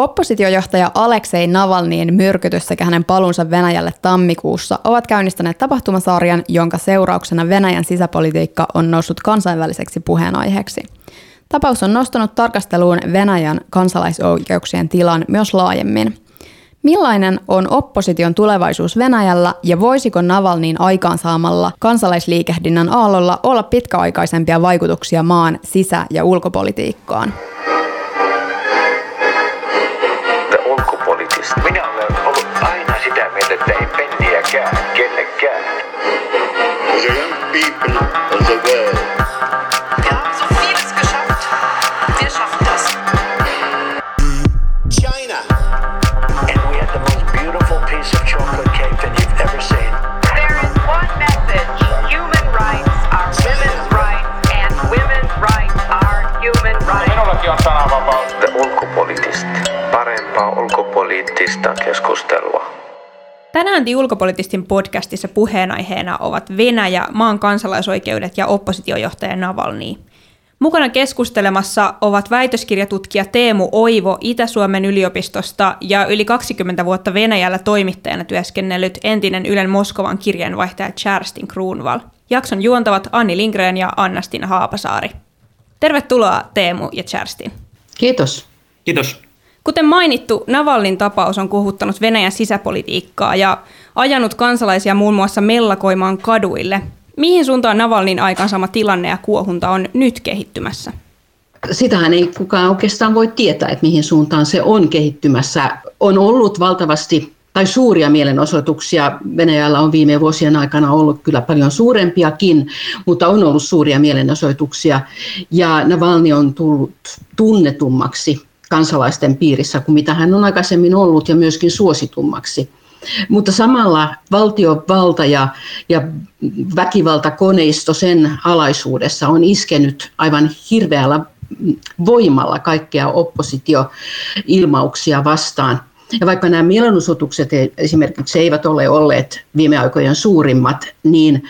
Oppositiojohtaja Aleksei Navalniin myrkytys sekä hänen palunsa Venäjälle tammikuussa ovat käynnistäneet tapahtumasarjan, jonka seurauksena Venäjän sisäpolitiikka on noussut kansainväliseksi puheenaiheeksi. Tapaus on nostanut tarkasteluun Venäjän kansalaisoikeuksien tilan myös laajemmin. Millainen on opposition tulevaisuus Venäjällä ja voisiko Navalniin aikaansaamalla kansalaisliikehdinnän aallolla olla pitkäaikaisempia vaikutuksia maan sisä- ja ulkopolitiikkaan? Penniäkään kellekään. The young people of the world Wir haben so vieles geschafft. Wir schaffen das. China. And we had the most beautiful piece of chocolate cake that you've ever seen. There is one message. Human rights are women's rights, and women's rights are human rights. Minullakin on sananvapaus. The ulkopoliittista. Parempaa ulkopoliittista keskustelua. Tänään The Ulkopoliittistin podcastissa puheenaiheena ovat Venäjä, maan kansalaisoikeudet ja oppositiojohtaja Navalny. Mukana keskustelemassa ovat väitöskirjatutkija Teemu Oivo Itä-Suomen yliopistosta ja yli 20 vuotta Venäjällä toimittajana työskennellyt entinen Ylen Moskovan kirjeenvaihtaja Charstin Kruunval. Jakson juontavat Anni Lindgren ja Annastina Haapasaari. Tervetuloa Teemu ja Charstin. Kiitos. Kiitos. Kuten mainittu, Navalnin tapaus on kuhuttanut Venäjän sisäpolitiikkaa ja ajanut kansalaisia muun muassa mellakoimaan kaduille. Mihin suuntaan Navalnin aikaansaama tilanne ja kuohunta on nyt kehittymässä? Sitähän ei kukaan oikeastaan voi tietää, että mihin suuntaan se on kehittymässä. On ollut valtavasti tai suuria mielenosoituksia. Venäjällä on viime vuosien aikana ollut kyllä paljon suurempiakin, mutta on ollut suuria mielenosoituksia. Ja Navalny on tullut tunnetummaksi kansalaisten piirissä kuin mitä hän on aikaisemmin ollut ja myöskin suositummaksi. Mutta samalla valtiovalta ja, ja väkivaltakoneisto sen alaisuudessa on iskenyt aivan hirveällä voimalla kaikkea oppositioilmauksia vastaan. Ja vaikka nämä mielenosoitukset esimerkiksi eivät ole olleet viime aikojen suurimmat, niin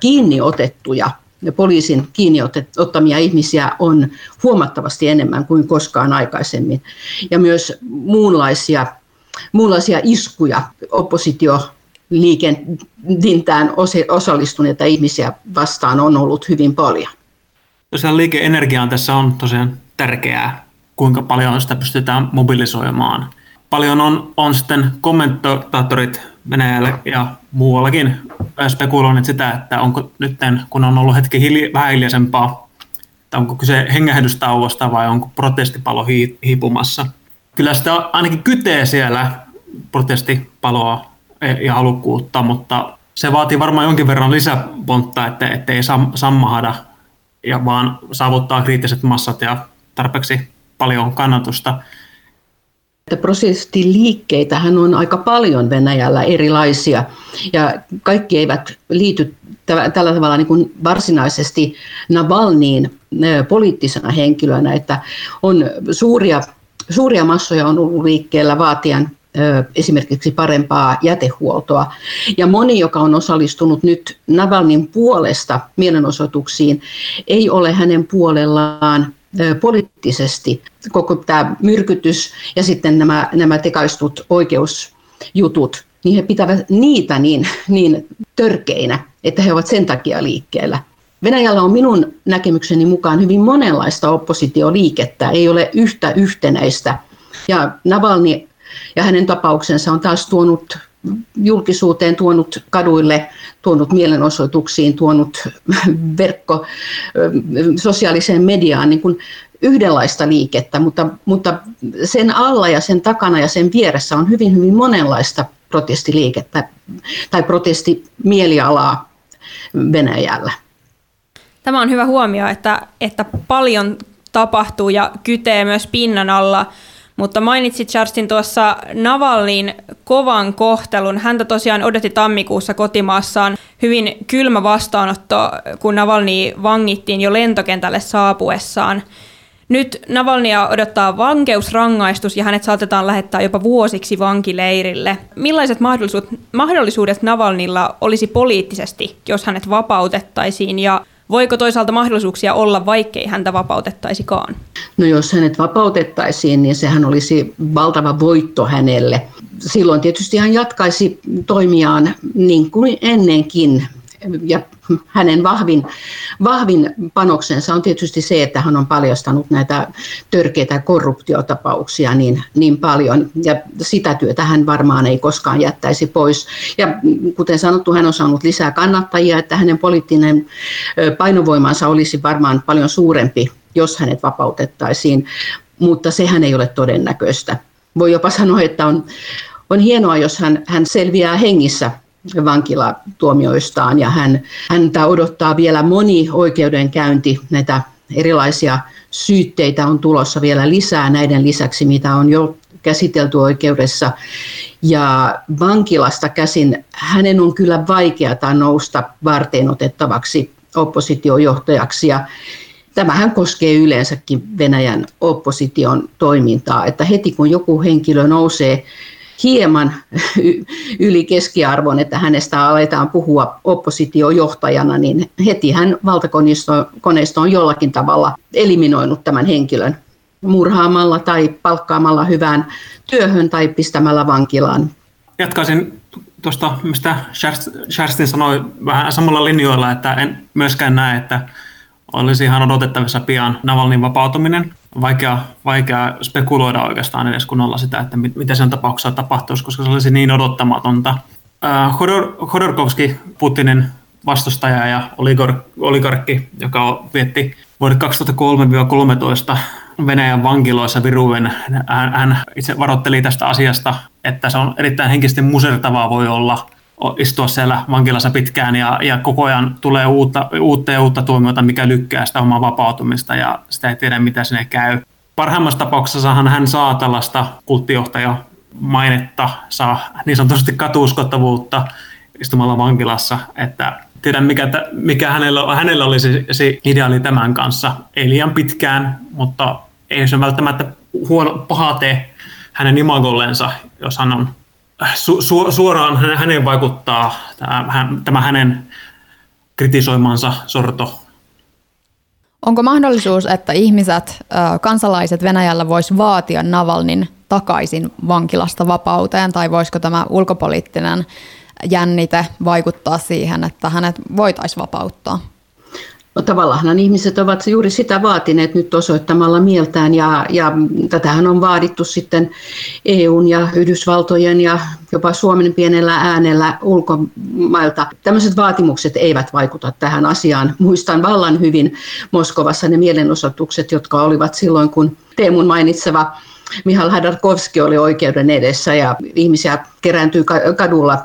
kiinni otettuja poliisin kiinni ottamia ihmisiä on huomattavasti enemmän kuin koskaan aikaisemmin. Ja myös muunlaisia, muunlaisia iskuja oppositio liikentintään osallistuneita ihmisiä vastaan on ollut hyvin paljon. Tosiaan liikeenergiaan tässä on tosiaan tärkeää, kuinka paljon sitä pystytään mobilisoimaan. Paljon on, on sitten kommentaattorit Venäjällä ja muuallakin spekuloineet sitä, että onko nyt, kun on ollut hetki vähän hiljaisempaa, että onko kyse hengähdystauosta vai onko protestipalo hiipumassa. Kyllä sitä ainakin kytee siellä protestipaloa ja halukkuutta, mutta se vaatii varmaan jonkin verran lisäpontta, että ettei sammahada ja vaan saavuttaa kriittiset massat ja tarpeeksi paljon kannatusta että prosessiliikkeitähän on aika paljon Venäjällä erilaisia ja kaikki eivät liity tällä tavalla niin kuin varsinaisesti Navalniin poliittisena henkilönä, että on suuria, suuria massoja on ollut liikkeellä vaatian esimerkiksi parempaa jätehuoltoa. Ja moni, joka on osallistunut nyt Navalnin puolesta mielenosoituksiin, ei ole hänen puolellaan poliittisesti koko tämä myrkytys ja sitten nämä, nämä tekaistut oikeusjutut, niin he pitävät niitä niin, niin törkeinä, että he ovat sen takia liikkeellä. Venäjällä on minun näkemykseni mukaan hyvin monenlaista oppositioliikettä, ei ole yhtä yhtenäistä. Ja Navalni ja hänen tapauksensa on taas tuonut julkisuuteen, tuonut kaduille, tuonut mielenosoituksiin, tuonut verkko, sosiaaliseen mediaan niin kuin yhdenlaista liikettä, mutta, mutta sen alla ja sen takana ja sen vieressä on hyvin, hyvin monenlaista protestiliikettä tai protestimielialaa Venäjällä. Tämä on hyvä huomio, että, että paljon tapahtuu ja kytee myös pinnan alla. Mutta mainitsit Charstin tuossa Navalnin kovan kohtelun. Häntä tosiaan odotti tammikuussa kotimaassaan hyvin kylmä vastaanotto, kun Navalni vangittiin jo lentokentälle saapuessaan. Nyt Navalnia odottaa vankeusrangaistus ja hänet saatetaan lähettää jopa vuosiksi vankileirille. Millaiset mahdollisuudet, mahdollisuudet Navalnilla olisi poliittisesti, jos hänet vapautettaisiin ja Voiko toisaalta mahdollisuuksia olla, vaikkei häntä vapautettaisikaan? No jos hänet vapautettaisiin, niin sehän olisi valtava voitto hänelle. Silloin tietysti hän jatkaisi toimiaan niin kuin ennenkin. Ja hänen vahvin, vahvin panoksensa on tietysti se, että hän on paljastanut näitä törkeitä korruptiotapauksia niin, niin paljon. Ja sitä työtä hän varmaan ei koskaan jättäisi pois. Ja kuten sanottu, hän on saanut lisää kannattajia, että hänen poliittinen painovoimansa olisi varmaan paljon suurempi, jos hänet vapautettaisiin. Mutta sehän ei ole todennäköistä. Voi jopa sanoa, että on, on hienoa, jos hän, hän selviää hengissä vankilatuomioistaan ja hän, häntä odottaa vielä moni oikeudenkäynti, näitä erilaisia syytteitä on tulossa vielä lisää näiden lisäksi, mitä on jo käsitelty oikeudessa. Ja vankilasta käsin hänen on kyllä vaikeata nousta varteen otettavaksi oppositiojohtajaksi. Ja tämähän koskee yleensäkin Venäjän opposition toimintaa, että heti kun joku henkilö nousee hieman yli keskiarvon, että hänestä aletaan puhua oppositiojohtajana, niin heti hän valtakoneisto on jollakin tavalla eliminoinut tämän henkilön murhaamalla tai palkkaamalla hyvään työhön tai pistämällä vankilaan. Jatkaisin tuosta, mistä Sherstin sanoi vähän samalla linjoilla, että en myöskään näe, että olisi ihan odotettavissa pian Navalnin vapautuminen. Vaikea, vaikea spekuloida oikeastaan edes kunnolla sitä, että mit, mitä sen tapauksessa tapahtuisi, koska se olisi niin odottamatonta. Äh, Khodorkovski, Putinin vastustaja ja oligar, oligarkki, joka vietti vuodet 2003-2013 Venäjän vankiloissa viruen. Hän, hän itse varoitteli tästä asiasta, että se on erittäin henkisesti musertavaa voi olla istua siellä vankilassa pitkään ja, ja koko ajan tulee uutta, uutta ja uutta tuomiota, mikä lykkää sitä omaa vapautumista ja sitä ei tiedä, mitä sinne käy. Parhaimmassa tapauksessa hän saa tällaista kulttijohtaja mainetta, saa niin sanotusti katuuskottavuutta istumalla vankilassa, että tiedän mikä, mikä hänellä, hänellä oli se, se ideaali tämän kanssa. Ei liian pitkään, mutta ei se välttämättä huono, paha tee hänen imagollensa, jos hän on su, su, suoraan häneen vaikuttaa tämä, tämä hänen kritisoimansa sorto. Onko mahdollisuus, että ihmiset, kansalaiset Venäjällä vois vaatia Navalnin takaisin vankilasta vapauteen, tai voisiko tämä ulkopoliittinen jännite vaikuttaa siihen, että hänet voitaisiin vapauttaa? No, tavallaan ihmiset ovat juuri sitä vaatineet nyt osoittamalla mieltään ja, ja tätähän on vaadittu sitten EUn ja Yhdysvaltojen ja jopa Suomen pienellä äänellä ulkomailta. Tämmöiset vaatimukset eivät vaikuta tähän asiaan. Muistan vallan hyvin Moskovassa ne mielenosoitukset, jotka olivat silloin, kun Teemun mainitseva Mihal Hadarkovski oli oikeuden edessä ja ihmisiä kerääntyi kadulla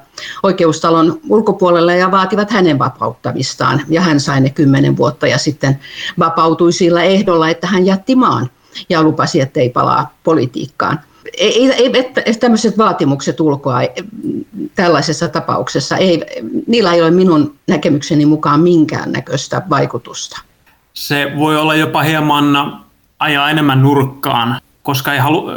oikeustalon ulkopuolelle ja vaativat hänen vapauttamistaan. Ja hän sai ne kymmenen vuotta ja sitten vapautui sillä ehdolla, että hän jätti maan ja lupasi, että ei palaa politiikkaan. Ei, ei, ei, tämmöiset vaatimukset ulkoa tällaisessa tapauksessa, ei, niillä ei ole minun näkemykseni mukaan minkäännäköistä vaikutusta. Se voi olla jopa hieman ajaa enemmän nurkkaan koska ei halu,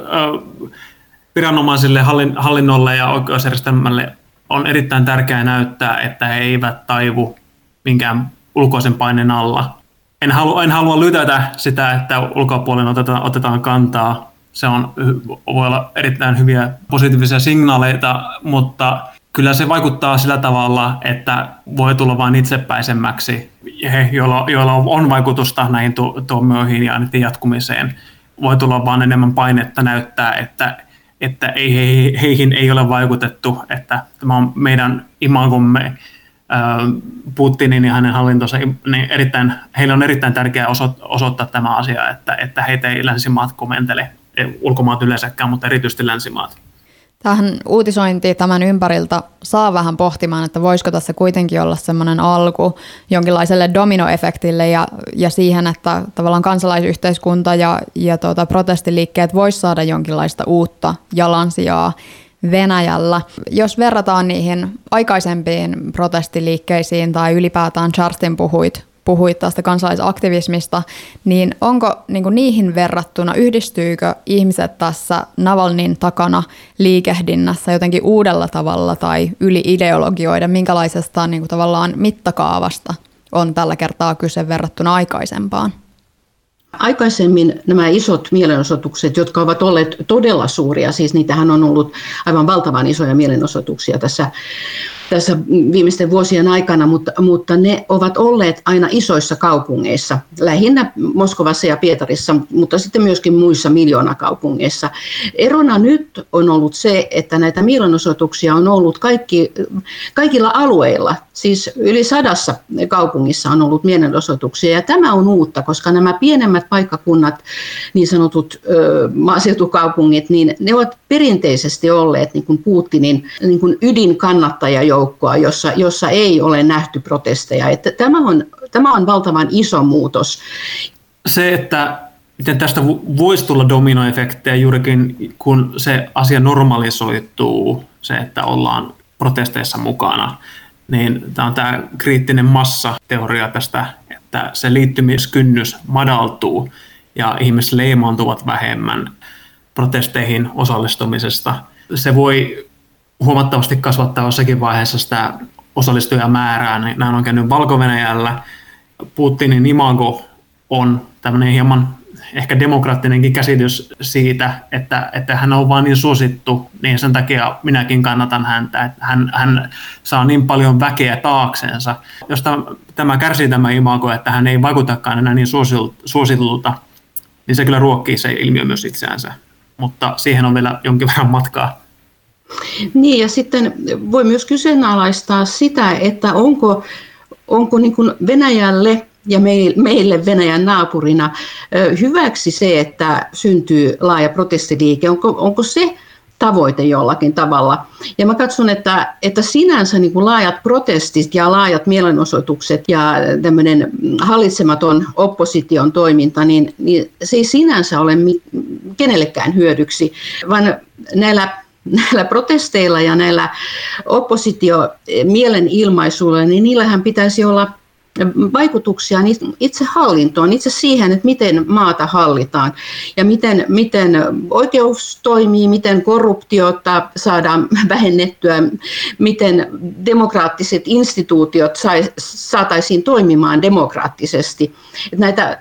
viranomaisille, hallinnolle ja oikeusjärjestelmälle on erittäin tärkeää näyttää, että he eivät taivu minkään ulkoisen paineen alla. En halua, en halua lytätä sitä, että ulkopuolella otetaan, otetaan kantaa. Se on, voi olla erittäin hyviä positiivisia signaaleita, mutta kyllä se vaikuttaa sillä tavalla, että voi tulla vain itsepäisemmäksi he, joilla, joilla on vaikutusta näihin tuomioihin ja niiden jatkumiseen voi tulla vaan enemmän painetta näyttää, että, että ei, he, heihin ei ole vaikutettu, että tämä on meidän imagomme Putinin ja hänen hallintonsa, niin erittäin, heille on erittäin tärkeää osoittaa tämä asia, että, että heitä ei länsimaat komentele, ulkomaat yleensäkään, mutta erityisesti länsimaat. Tähän uutisointi tämän ympäriltä saa vähän pohtimaan, että voisiko tässä kuitenkin olla semmoinen alku jonkinlaiselle dominoefektille ja, ja siihen, että tavallaan kansalaisyhteiskunta ja, ja tuota, protestiliikkeet vois saada jonkinlaista uutta jalansijaa Venäjällä. Jos verrataan niihin aikaisempiin protestiliikkeisiin tai ylipäätään Charstin puhuit puhuit tästä kansalaisaktivismista, niin onko niin kuin niihin verrattuna, yhdistyykö ihmiset tässä Navalnin takana liikehdinnässä jotenkin uudella tavalla tai yli ideologioida, minkälaisesta niin kuin tavallaan mittakaavasta on tällä kertaa kyse verrattuna aikaisempaan? Aikaisemmin nämä isot mielenosoitukset, jotka ovat olleet todella suuria, siis niitähän on ollut aivan valtavan isoja mielenosoituksia tässä tässä viimeisten vuosien aikana, mutta, mutta ne ovat olleet aina isoissa kaupungeissa, lähinnä Moskovassa ja Pietarissa, mutta sitten myöskin muissa miljoonakaupungeissa. Erona nyt on ollut se, että näitä mielenosoituksia on ollut kaikki, kaikilla alueilla, siis yli sadassa kaupungissa on ollut mielenosoituksia ja tämä on uutta, koska nämä pienemmät paikkakunnat, niin sanotut ö, maaseutukaupungit, niin ne ovat perinteisesti olleet niin kuin Putinin niin kuin ydinkannattajajoukkoa, jossa, jossa ei ole nähty protesteja. Että tämä, on, tämä on valtavan iso muutos. Se, että miten tästä voisi tulla dominoefektejä juurikin, kun se asia normalisoituu, se, että ollaan protesteissa mukana, niin tämä on tämä kriittinen massa-teoria tästä, että se liittymiskynnys madaltuu ja ihmiset leimaantuvat vähemmän protesteihin osallistumisesta. Se voi huomattavasti kasvattaa jossakin vaiheessa sitä osallistujamäärää. Näin on käynyt valko. Putinin imago on tämmöinen hieman ehkä demokraattinenkin käsitys siitä, että, että hän on vain niin suosittu, niin sen takia minäkin kannatan häntä, että hän, hän saa niin paljon väkeä taaksensa. Jos tämä, tämä kärsii tämä imago, että hän ei vaikutakaan enää niin suositulta, niin se kyllä ruokkii se ilmiö myös itseänsä mutta siihen on vielä jonkin verran matkaa. Niin ja sitten voi myös kyseenalaistaa sitä, että onko, onko niin kuin Venäjälle ja meille Venäjän naapurina hyväksi se, että syntyy laaja protestiliike. Onko, onko se tavoite jollakin tavalla. Ja mä katson, että, että sinänsä niin kuin laajat protestit ja laajat mielenosoitukset ja tämmöinen hallitsematon opposition toiminta, niin, niin se ei sinänsä ole kenellekään hyödyksi, vaan näillä näillä protesteilla ja näillä oppositio-mielenilmaisuilla, niin niillähän pitäisi olla vaikutuksia itse hallintoon, itse siihen, että miten maata hallitaan ja miten, miten oikeus toimii, miten korruptiota saadaan vähennettyä, miten demokraattiset instituutiot saataisiin toimimaan demokraattisesti. Että näitä,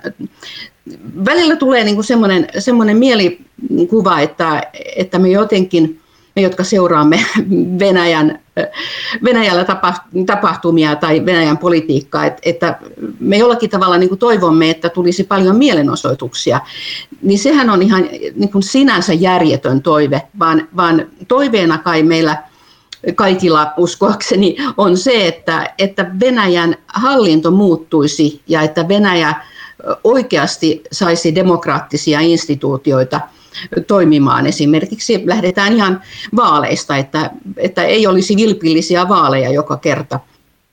välillä tulee niin semmoinen, semmoinen mielikuva, että, että me jotenkin me, jotka seuraamme Venäjän, Venäjällä tapahtumia tai Venäjän politiikkaa, että, että me jollakin tavalla niin kuin toivomme, että tulisi paljon mielenosoituksia, niin sehän on ihan niin kuin sinänsä järjetön toive, vaan, vaan toiveena kai meillä kaikilla uskoakseni on se, että, että Venäjän hallinto muuttuisi ja että Venäjä oikeasti saisi demokraattisia instituutioita – toimimaan. Esimerkiksi lähdetään ihan vaaleista, että, että ei olisi vilpillisiä vaaleja joka kerta.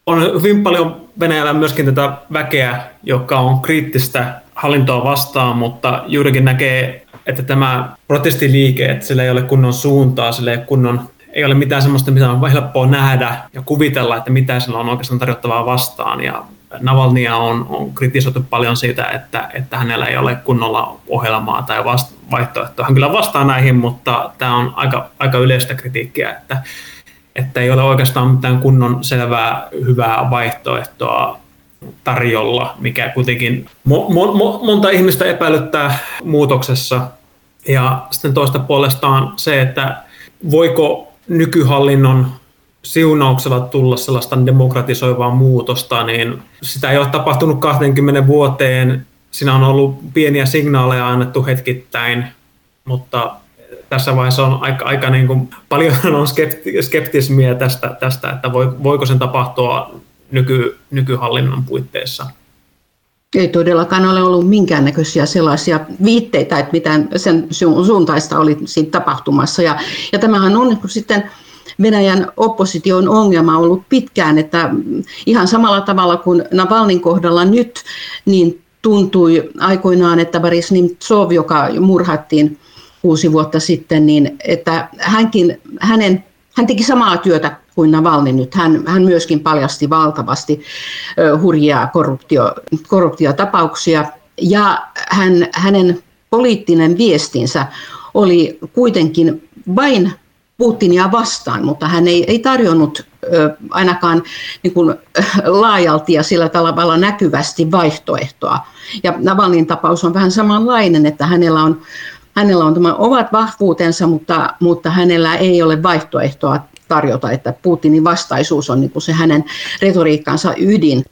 On hyvin paljon Venäjällä myöskin tätä väkeä, joka on kriittistä hallintoa vastaan, mutta juurikin näkee, että tämä protestiliike, että sillä ei ole kunnon suuntaa, sillä ei ole kunnon ei ole mitään sellaista, mitä on helppoa nähdä ja kuvitella, että mitä sillä on oikeastaan tarjottavaa vastaan. Ja Navalnia on, on kritisoitu paljon siitä, että, että hänellä ei ole kunnolla ohjelmaa tai vast, vaihtoehtoa. Hän kyllä vastaa näihin, mutta tämä on aika, aika yleistä kritiikkiä, että, että ei ole oikeastaan mitään kunnon selvää hyvää vaihtoehtoa tarjolla, mikä kuitenkin mo, mo, mo, monta ihmistä epäilyttää muutoksessa. Ja sitten toista puolestaan se, että voiko nykyhallinnon siunauksella tulla sellaista demokratisoivaa muutosta, niin sitä ei ole tapahtunut 20 vuoteen. Siinä on ollut pieniä signaaleja annettu hetkittäin, mutta tässä vaiheessa on aika, aika niin kuin, paljon on skepti, skeptismiä tästä, tästä että voiko sen tapahtua nyky, nykyhallinnon puitteissa. Ei todellakaan ole ollut minkäännäköisiä sellaisia viitteitä, että mitään sen suuntaista oli siinä tapahtumassa. Ja, ja tämähän on niin sitten Venäjän opposition ongelma ollut pitkään, että ihan samalla tavalla kuin Navalnin kohdalla nyt, niin tuntui aikoinaan, että Boris Nemtsov, joka murhattiin kuusi vuotta sitten, niin että hänkin, hänen, hän teki samaa työtä kuin Navalny nyt. Hän, hän myöskin paljasti valtavasti hurjia korruptio, korruptiotapauksia ja hän, hänen poliittinen viestinsä oli kuitenkin vain Putinia vastaan, mutta hän ei, ei tarjonnut ö, ainakaan niin kuin, laajalti ja sillä tavalla näkyvästi vaihtoehtoa. Ja Navalnin tapaus on vähän samanlainen, että hänellä on, hänellä on tämä ovat vahvuutensa, mutta, mutta hänellä ei ole vaihtoehtoa tarjota, että Putinin vastaisuus on niin kuin se hänen retoriikkansa ydin.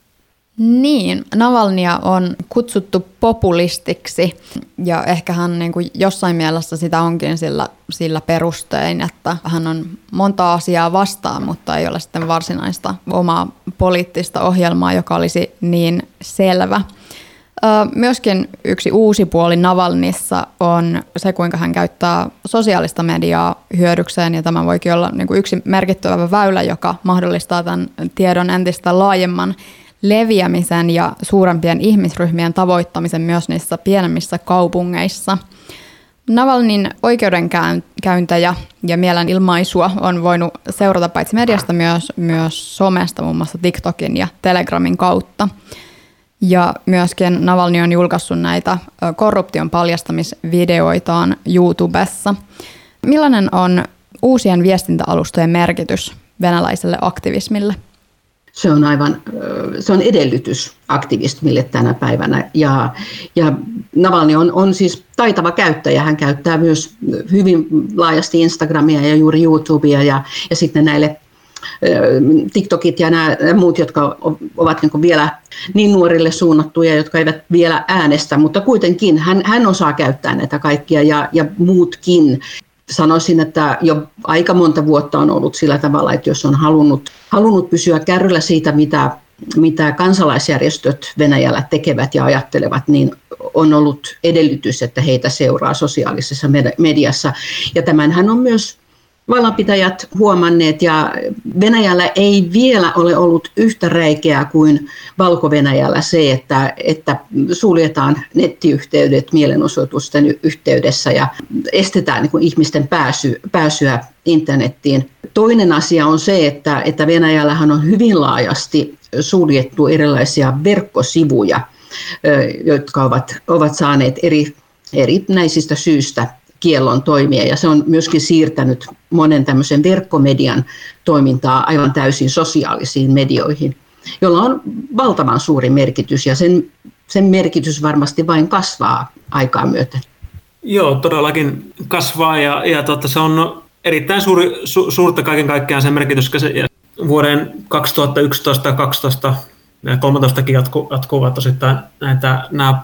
Niin, Navalnia on kutsuttu populistiksi ja ehkä hän niin kuin jossain mielessä sitä onkin sillä, sillä perustein, että hän on monta asiaa vastaan, mutta ei ole sitten varsinaista omaa poliittista ohjelmaa, joka olisi niin selvä. Myöskin yksi uusi puoli Navalnissa on se, kuinka hän käyttää sosiaalista mediaa hyödykseen, ja tämä voikin olla niin kuin yksi merkittävä väylä, joka mahdollistaa tämän tiedon entistä laajemman leviämisen ja suurempien ihmisryhmien tavoittamisen myös niissä pienemmissä kaupungeissa. Navalnin oikeudenkäyntejä ja mielenilmaisua on voinut seurata paitsi mediasta myös, myös somesta, muun muassa TikTokin ja Telegramin kautta. Ja myöskin Navalny on julkaissut näitä korruption paljastamisvideoitaan YouTubessa. Millainen on uusien viestintäalustojen merkitys venäläiselle aktivismille? Se on aivan se on edellytys aktivismille tänä päivänä. Ja, ja Navalny on, on siis taitava käyttäjä. Hän käyttää myös hyvin laajasti Instagramia ja juuri YouTubea ja, ja sitten näille TikTokit ja nämä muut, jotka ovat niin vielä niin nuorille suunnattuja, jotka eivät vielä äänestä, mutta kuitenkin hän, hän osaa käyttää näitä kaikkia ja, ja muutkin sanoisin, että jo aika monta vuotta on ollut sillä tavalla, että jos on halunnut, halunnut pysyä kärryllä siitä, mitä, mitä kansalaisjärjestöt Venäjällä tekevät ja ajattelevat, niin on ollut edellytys, että heitä seuraa sosiaalisessa mediassa. Ja tämänhän on myös vallanpitäjät huomanneet ja Venäjällä ei vielä ole ollut yhtä räikeää kuin Valko-Venäjällä se, että, että suljetaan nettiyhteydet mielenosoitusten yhteydessä ja estetään niin ihmisten pääsy, pääsyä internettiin. Toinen asia on se, että, että Venäjällähän on hyvin laajasti suljettu erilaisia verkkosivuja, jotka ovat, ovat saaneet eri erinäisistä syistä kiellon toimia ja se on myöskin siirtänyt monen tämmöisen verkkomedian toimintaa aivan täysin sosiaalisiin medioihin, jolla on valtavan suuri merkitys ja sen, sen merkitys varmasti vain kasvaa aikaa myöten. Joo, todellakin kasvaa ja, ja totta, se on erittäin suuri, su, suurta kaiken kaikkiaan sen merkitys. Se, vuoden 2011 ja 2012 ja 13 jatku, jatkuvat osittain näitä, nämä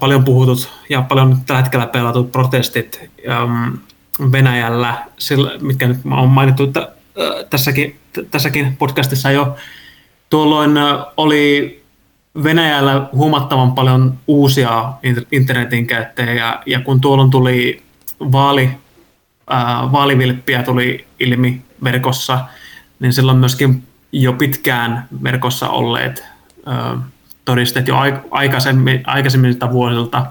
paljon puhutut ja paljon tällä hetkellä pelatut protestit Venäjällä, sillä, mitkä nyt on mainittu että, äh, tässäkin, tässäkin podcastissa jo. Tuolloin oli Venäjällä huomattavan paljon uusia internetin käyttäjiä ja kun tuolloin tuli vaali, äh, vaalivilppiä tuli ilmi verkossa, niin silloin myöskin jo pitkään verkossa olleet äh, todisteet jo aikaisemmin, aikaisemmilta vuosilta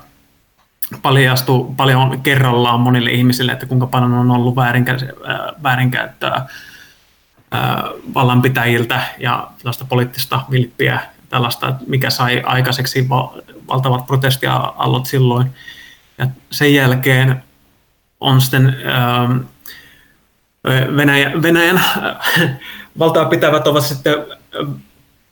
paljastuu paljon kerrallaan monille ihmisille, että kuinka paljon on ollut väärinkä- äh, väärinkäyttöä äh, vallanpitäjiltä ja tällaista poliittista vilppiä, tällaista, mikä sai aikaiseksi valtavat protestiaallot silloin. Ja sen jälkeen on sitten ähm, Venäjä, Venäjän valtaa pitävät ovat sitten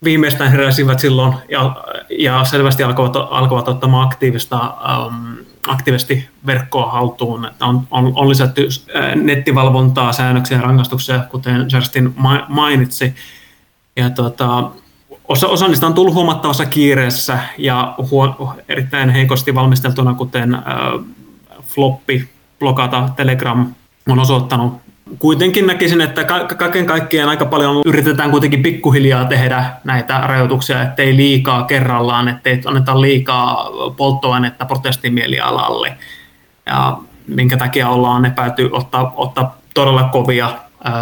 viimeistään heräsivät silloin ja, ja selvästi alkoivat, alkoivat ottamaan aktiivista, um, aktiivisesti verkkoa haltuun. Että on, on, on lisätty äh, nettivalvontaa, säännöksiä ja rangaistuksia, kuten Justin mainitsi. Ja tota, osa, osa niistä on tullut huomattavassa kiireessä ja huo, erittäin heikosti valmisteltuna, kuten äh, Floppi, Blokata, Telegram on osoittanut kuitenkin näkisin, että kaiken kaikkiaan aika paljon yritetään kuitenkin pikkuhiljaa tehdä näitä rajoituksia, ettei liikaa kerrallaan, ettei anneta liikaa polttoainetta protestimielialalle. Ja minkä takia ollaan epäilty ottaa, ottaa todella kovia ää,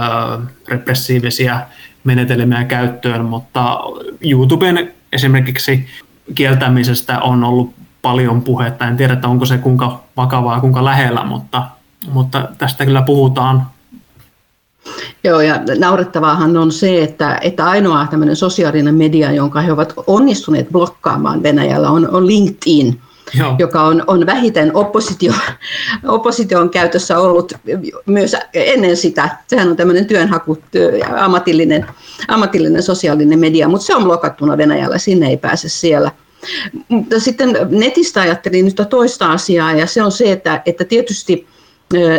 repressiivisiä menetelmiä käyttöön, mutta YouTuben esimerkiksi kieltämisestä on ollut paljon puhetta. En tiedä, että onko se kuinka vakavaa, kuinka lähellä, mutta, mutta tästä kyllä puhutaan Joo, ja naurettavaahan on se, että, että ainoa tämmöinen sosiaalinen media, jonka he ovat onnistuneet blokkaamaan Venäjällä, on, on LinkedIn. Joo. joka on, on vähiten oppositio, opposition käytössä ollut myös ennen sitä. Sehän on tämmöinen työnhaku, työ, ammatillinen, ammatillinen sosiaalinen media, mutta se on blokattuna Venäjällä, sinne ei pääse siellä. Mutta sitten netistä ajattelin nyt toista asiaa ja se on se, että, että tietysti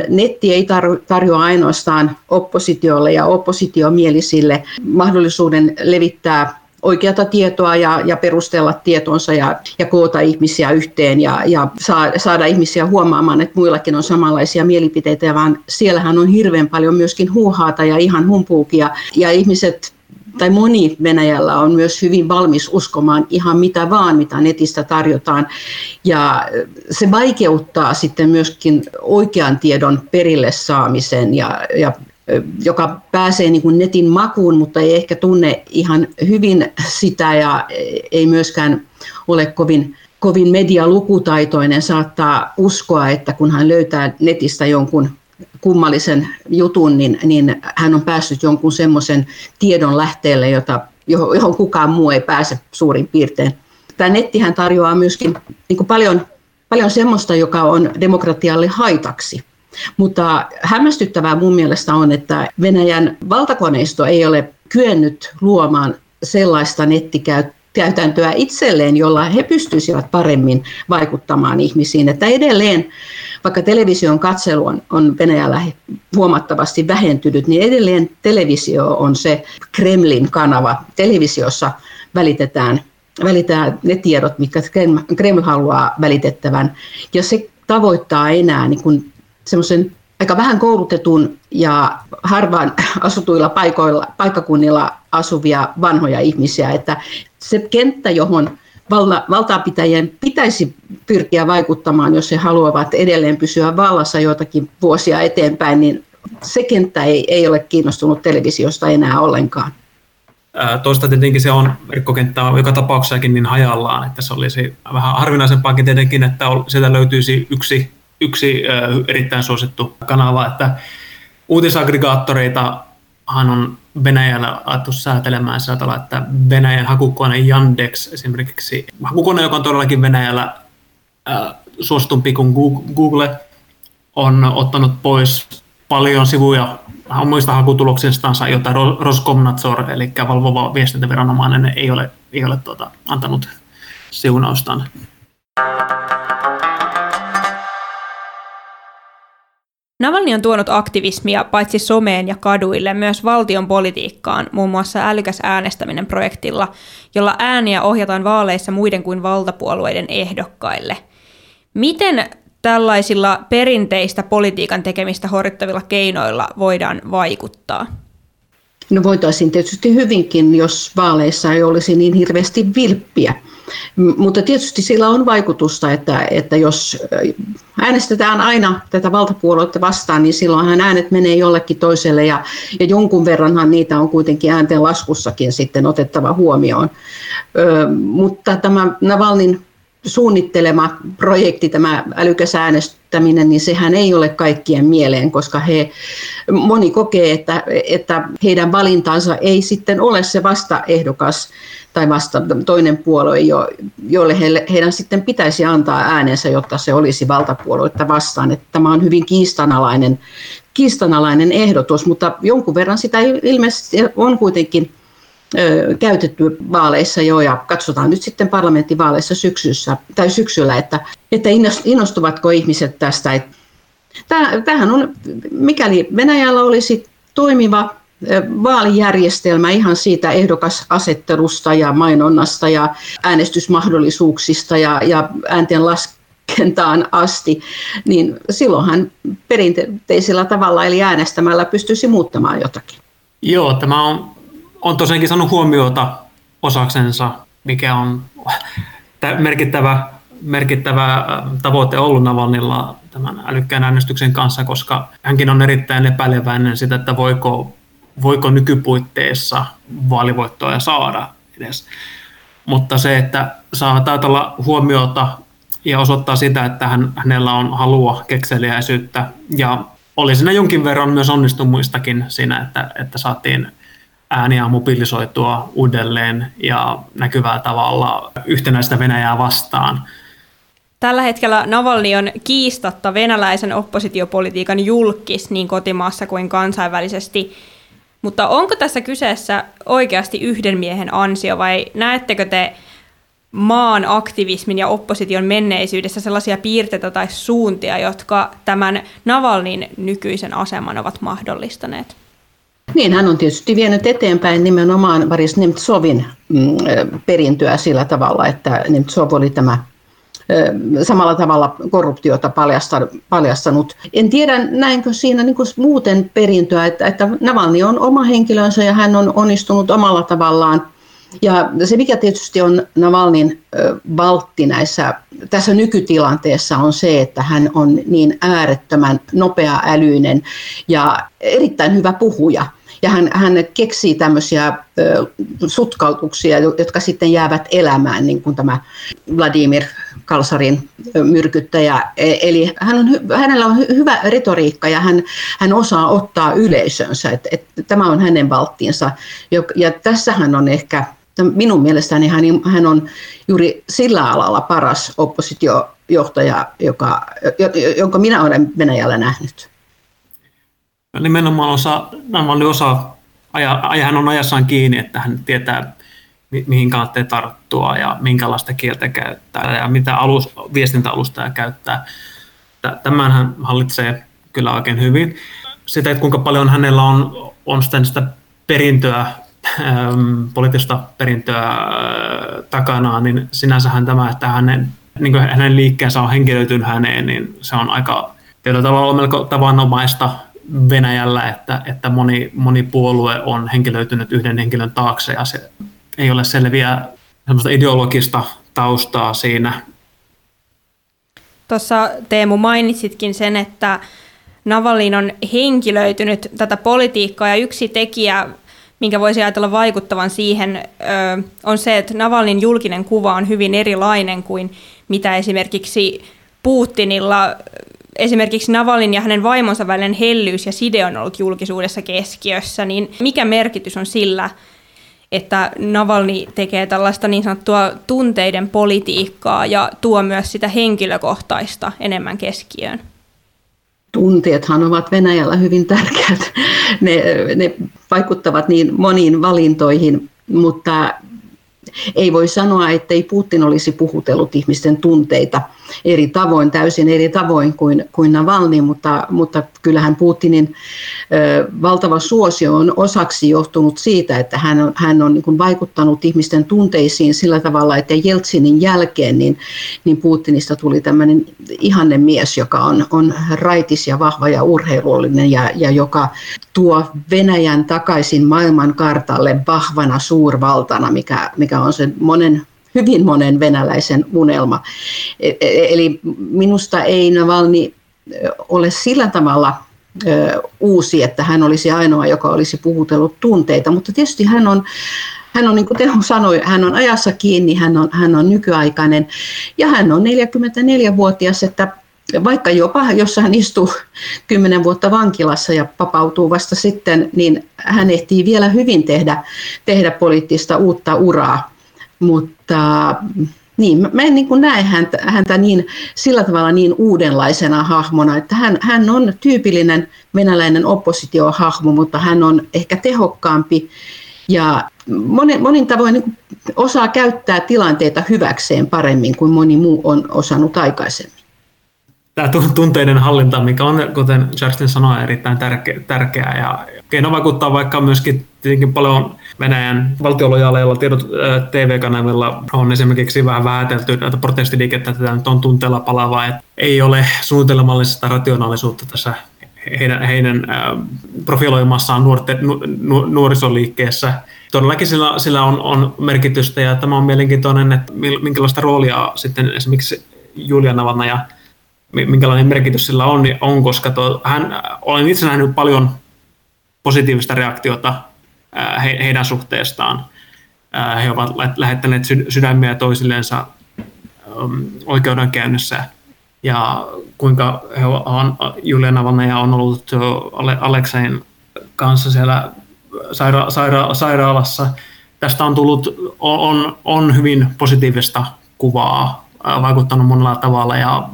netti ei tarjoa ainoastaan oppositiolle ja oppositiomielisille mahdollisuuden levittää oikeata tietoa ja, ja perustella tietonsa ja, ja koota ihmisiä yhteen ja, ja saa, saada ihmisiä huomaamaan, että muillakin on samanlaisia mielipiteitä, vaan siellähän on hirveän paljon myöskin huuhaata ja ihan humpuukia. Ja ihmiset tai moni Venäjällä on myös hyvin valmis uskomaan ihan mitä vaan, mitä netistä tarjotaan. Ja se vaikeuttaa sitten myöskin oikean tiedon perille saamisen ja, ja joka pääsee niin kuin netin makuun, mutta ei ehkä tunne ihan hyvin sitä ja ei myöskään ole kovin, kovin medialukutaitoinen, saattaa uskoa, että kun hän löytää netistä jonkun kummallisen jutun, niin, niin hän on päässyt jonkun semmoisen tiedon lähteelle, jota, johon kukaan muu ei pääse suurin piirtein. Tämä nettihän tarjoaa myöskin niin paljon, paljon semmoista, joka on demokratialle haitaksi. Mutta hämmästyttävää mun mielestä on, että Venäjän valtakoneisto ei ole kyennyt luomaan sellaista nettikäytäntöä itselleen, jolla he pystyisivät paremmin vaikuttamaan ihmisiin. Että edelleen, vaikka television katselu on, on Venäjällä huomattavasti vähentynyt, niin edelleen televisio on se Kremlin kanava. Televisiossa välitetään välitetään ne tiedot, mitkä Kreml haluaa välitettävän. Ja se tavoittaa enää niin kuin semmoisen aika vähän koulutetun ja harvaan asutuilla paikoilla, paikkakunnilla asuvia vanhoja ihmisiä, että se kenttä, johon valta, valtaapitäjien pitäisi pyrkiä vaikuttamaan, jos he haluavat edelleen pysyä vallassa joitakin vuosia eteenpäin, niin se kenttä ei, ei ole kiinnostunut televisiosta enää ollenkaan. Toista tietenkin se on verkkokenttä joka tapauksessakin niin hajallaan, että se olisi vähän harvinaisempaakin tietenkin, että sieltä löytyisi yksi yksi erittäin suosittu kanava, että uutisaggregaattoreita on Venäjällä alettu säätelemään sillä tavalla, että Venäjän hakukone Yandex esimerkiksi, hakukone, joka on todellakin Venäjällä äh, suositumpi kuin Google, on ottanut pois paljon sivuja muista hakutuloksistansa, jota Roskomnadzor, eli valvova viestintäviranomainen, ei ole, ei ole tuota, antanut siunaustaan. Navalny on tuonut aktivismia paitsi someen ja kaduille myös valtion politiikkaan, muun muassa älykäs äänestäminen projektilla, jolla ääniä ohjataan vaaleissa muiden kuin valtapuolueiden ehdokkaille. Miten tällaisilla perinteistä politiikan tekemistä horjuttavilla keinoilla voidaan vaikuttaa? No voitaisiin tietysti hyvinkin, jos vaaleissa ei olisi niin hirveästi vilppiä. Mutta tietysti sillä on vaikutusta, että, että jos äänestetään aina tätä valtapuoluetta vastaan, niin silloinhan äänet menee jollekin toiselle ja, ja jonkun verranhan niitä on kuitenkin äänten laskussakin sitten otettava huomioon. Ö, mutta tämä Navalnin suunnittelema projekti, tämä älykäs äänestäminen, niin sehän ei ole kaikkien mieleen, koska he, moni kokee, että, että heidän valintansa ei sitten ole se vastaehdokas tai vasta toinen puolue, jo, jolle he, heidän sitten pitäisi antaa äänensä, jotta se olisi valtapuoluetta vastaan. Että tämä on hyvin kiistanalainen, kiistanalainen ehdotus, mutta jonkun verran sitä ilmeisesti on kuitenkin käytetty vaaleissa jo ja katsotaan nyt sitten parlamenttivaaleissa syksyssä, tai syksyllä, että, että innostuvatko ihmiset tästä. Tämähän on, mikäli Venäjällä olisi toimiva vaalijärjestelmä ihan siitä ehdokasasettelusta ja mainonnasta ja äänestysmahdollisuuksista ja, ja äänten laskentaan asti, niin silloinhan perinteisellä tavalla eli äänestämällä pystyisi muuttamaan jotakin. Joo, tämä on on tosiaankin saanut huomiota osaksensa, mikä on merkittävä, merkittävä tavoite ollut Navalnilla tämän älykkään äänestyksen kanssa, koska hänkin on erittäin epäileväinen sitä, että voiko, voiko nykypuitteissa vaalivoittoja saada edes. Mutta se, että saa taitella huomiota ja osoittaa sitä, että hän, hänellä on halua kekseliäisyyttä ja oli siinä jonkin verran myös onnistumuistakin siinä, että, että saatiin ääniä mobilisoitua uudelleen ja näkyvää tavalla yhtenäistä Venäjää vastaan. Tällä hetkellä Navalny on kiistatta venäläisen oppositiopolitiikan julkis niin kotimaassa kuin kansainvälisesti. Mutta onko tässä kyseessä oikeasti yhden miehen ansio vai näettekö te maan aktivismin ja opposition menneisyydessä sellaisia piirteitä tai suuntia, jotka tämän Navalnin nykyisen aseman ovat mahdollistaneet? Niin, hän on tietysti vienyt eteenpäin nimenomaan Boris Nemtsovin mm, perintöä sillä tavalla, että Nemtsov oli tämä samalla tavalla korruptiota paljastanut. En tiedä, näinkö siinä niin muuten perintöä, että, että Navalny on oma henkilönsä ja hän on onnistunut omalla tavallaan. Ja se, mikä tietysti on Navalnin valtti näissä, tässä nykytilanteessa on se, että hän on niin äärettömän nopea älyinen ja erittäin hyvä puhuja – ja hän, hän keksii tämmöisiä sutkautuksia, jotka sitten jäävät elämään, niin kuin tämä Vladimir Kalsarin myrkyttäjä. E, eli hän on, hänellä on hyvä retoriikka ja hän, hän osaa ottaa yleisönsä. Et, et, tämä on hänen valttiinsa. Ja tässä hän on ehkä, minun mielestäni hän, hän on juuri sillä alalla paras oppositiojohtaja, joka, jonka minä olen Venäjällä nähnyt nimenomaan osa, oli osa, aja, hän on ajassaan kiinni, että hän tietää, mi, mihin kannattaa tarttua ja minkälaista kieltä käyttää ja mitä alus, viestintäalustaa käyttää. Tämän hän hallitsee kyllä oikein hyvin. Sitä, että kuinka paljon hänellä on, on sitten sitä perintöä, ähm, poliittista perintöä äh, takanaan, niin sinänsähän tämä, että hänen, niin hänen liikkeensä on henkilöitynyt häneen, niin se on aika tietyllä tavalla melko tavanomaista Venäjällä, että, että moni, moni puolue on henkilöitynyt yhden henkilön taakse ja se ei ole selviä ideologista taustaa siinä. Tuossa Teemu mainitsitkin sen, että Navalin on henkilöitynyt tätä politiikkaa ja yksi tekijä, minkä voisi ajatella vaikuttavan siihen, on se, että Navalin julkinen kuva on hyvin erilainen kuin mitä esimerkiksi Putinilla esimerkiksi Navalin ja hänen vaimonsa välinen hellyys ja side on ollut julkisuudessa keskiössä, niin mikä merkitys on sillä, että Navalni tekee tällaista niin sanottua tunteiden politiikkaa ja tuo myös sitä henkilökohtaista enemmän keskiöön? Tunteethan ovat Venäjällä hyvin tärkeät. Ne, ne vaikuttavat niin moniin valintoihin, mutta ei voi sanoa, että ei Putin olisi puhutellut ihmisten tunteita eri tavoin, täysin eri tavoin kuin, kuin Navalny, mutta, mutta kyllähän Putinin ö, valtava suosio on osaksi johtunut siitä, että hän on, hän on niin vaikuttanut ihmisten tunteisiin sillä tavalla, että Jeltsinin jälkeen niin, niin Putinista tuli tämmöinen ihanne mies, joka on, on raitis ja vahva ja urheilullinen ja, ja joka tuo Venäjän takaisin maailmankartalle vahvana suurvaltana, mikä, mikä on se monen hyvin monen venäläisen unelma. E, e, eli minusta ei Navalni ole sillä tavalla uusi, että hän olisi ainoa, joka olisi puhutellut tunteita, mutta tietysti hän on, hän on, niin kuin Teho sanoi, hän on ajassa kiinni, hän on, hän on nykyaikainen ja hän on 44-vuotias, että vaikka jopa, jos hän istuu kymmenen vuotta vankilassa ja vapautuu vasta sitten, niin hän ehtii vielä hyvin tehdä, tehdä poliittista uutta uraa. Mutta niin, mä en niin kuin näe häntä, häntä niin, sillä tavalla niin uudenlaisena hahmona, että hän, hän on tyypillinen venäläinen oppositiohahmo, mutta hän on ehkä tehokkaampi ja monin, monin tavoin niin osaa käyttää tilanteita hyväkseen paremmin kuin moni muu on osannut aikaisemmin tämä tunteiden hallinta, mikä on, kuten Justin sanoi, erittäin tärkeä, tärkeää. Ja keino vaikuttaa vaikka myöskin tietenkin paljon Venäjän valtiolojaaleilla tiedot TV-kanavilla on esimerkiksi vähän vähätelty näitä protestiliikettä, että tämä nyt on tunteella palavaa, että ei ole suunnitelmallista rationaalisuutta tässä heidän, heidän profiloimassaan nuorte, nu, nu, nuorisoliikkeessä. Todellakin sillä, sillä on, on merkitystä ja tämä on mielenkiintoinen, että minkälaista roolia sitten esimerkiksi Julia Navalna ja minkälainen merkitys sillä on, niin on koska tuo, hän, olen itse nähnyt paljon positiivista reaktiota he, heidän suhteestaan. He ovat lähettäneet sydämiä toisillensa oikeudenkäynnissä ja kuinka he on, Julia Navalnaja on ollut Aleksein kanssa siellä saira, saira, sairaalassa. Tästä on tullut on, on hyvin positiivista kuvaa vaikuttanut monella tavalla. Ja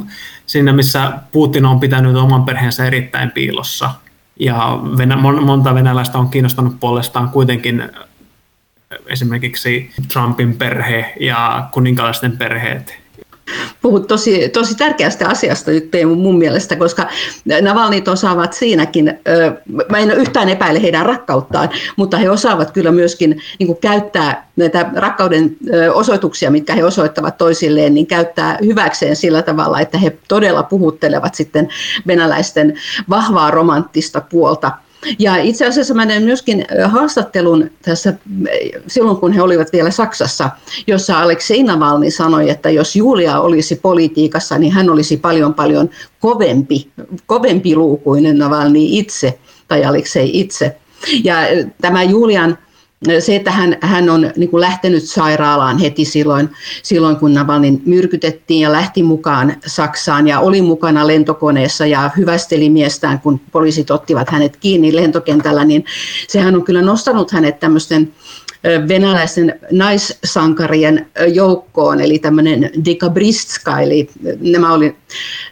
siinä missä Putin on pitänyt oman perheensä erittäin piilossa ja venä, monta venäläistä on kiinnostanut puolestaan kuitenkin esimerkiksi Trumpin perhe ja kuninkaalaisten perheet Puhut tosi, tosi tärkeästä asiasta nyt Teemu mun mielestä, koska Navalnit osaavat siinäkin, mä en yhtään epäile heidän rakkauttaan, mutta he osaavat kyllä myöskin niin käyttää näitä rakkauden osoituksia, mitkä he osoittavat toisilleen, niin käyttää hyväkseen sillä tavalla, että he todella puhuttelevat sitten venäläisten vahvaa romanttista puolta – ja itse asiassa mä näin myöskin haastattelun tässä silloin, kun he olivat vielä Saksassa, jossa Aleksei Navalny sanoi, että jos Julia olisi politiikassa, niin hän olisi paljon paljon kovempi, kovempi luukuinen Navalny itse tai Aleksei itse. Ja tämä Julian se, että hän, hän on niin kuin lähtenyt sairaalaan heti silloin, silloin, kun Navalnin myrkytettiin ja lähti mukaan Saksaan ja oli mukana lentokoneessa ja hyvästeli miestään, kun poliisit ottivat hänet kiinni lentokentällä, niin sehän on kyllä nostanut hänet tämmöisten venäläisten naissankarien joukkoon, eli tämmöinen Dikabristka, eli nämä oli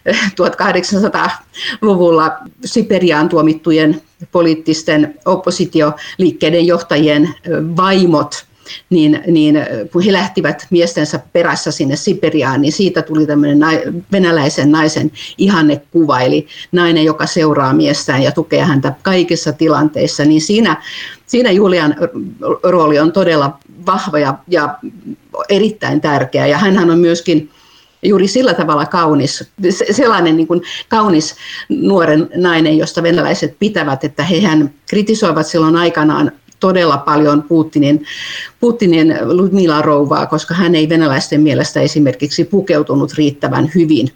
1800-luvulla Siperiaan tuomittujen poliittisten oppositioliikkeiden johtajien vaimot, niin, niin kun he lähtivät miestensä perässä sinne Siperiaan, niin siitä tuli tämmöinen venäläisen naisen ihannekuva, eli nainen, joka seuraa miestään ja tukee häntä kaikissa tilanteissa, niin siinä, siinä Julian rooli on todella vahva ja, ja erittäin tärkeä, ja hän on myöskin juuri sillä tavalla kaunis, sellainen niin kuin kaunis nuoren nainen, josta venäläiset pitävät, että hehän kritisoivat silloin aikanaan todella paljon Putinin, Putinin Ludmila Rouvaa, koska hän ei venäläisten mielestä esimerkiksi pukeutunut riittävän hyvin.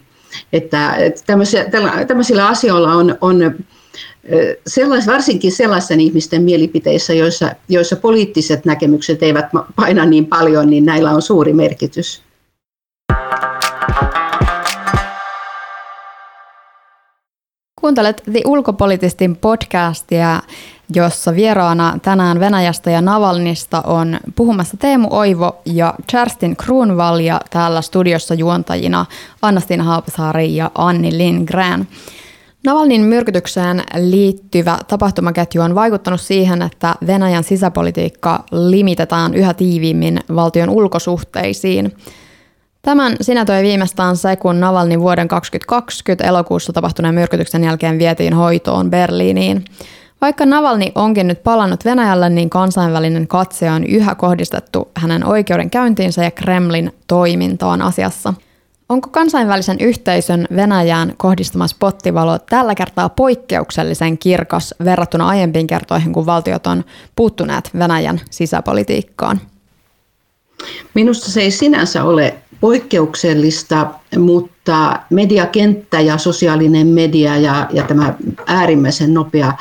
Että, tämmöisillä, tämmöisillä asioilla on, on sellais, varsinkin sellaisten ihmisten mielipiteissä, joissa, joissa poliittiset näkemykset eivät paina niin paljon, niin näillä on suuri merkitys. Kuuntelet The Ulkopolitistin podcastia, jossa vieraana tänään Venäjästä ja Navalnista on puhumassa Teemu Oivo ja Kerstin Kruunval ja täällä studiossa juontajina Annastina Haapasaari ja Anni Lindgren. Navalnin myrkytykseen liittyvä tapahtumaketju on vaikuttanut siihen, että Venäjän sisäpolitiikka limitetaan yhä tiiviimmin valtion ulkosuhteisiin – Tämän sinä toi viimeistään se, kun Navalni vuoden 2020 elokuussa tapahtuneen myrkytyksen jälkeen vietiin hoitoon Berliiniin. Vaikka Navalni onkin nyt palannut Venäjälle, niin kansainvälinen katse on yhä kohdistettu hänen oikeudenkäyntiinsä ja Kremlin toimintaan asiassa. Onko kansainvälisen yhteisön Venäjään kohdistama spottivalo tällä kertaa poikkeuksellisen kirkas verrattuna aiempiin kertoihin, kun valtiot on puuttuneet Venäjän sisäpolitiikkaan? Minusta se ei sinänsä ole poikkeuksellista, mutta mediakenttä ja sosiaalinen media ja, ja tämä äärimmäisen nopea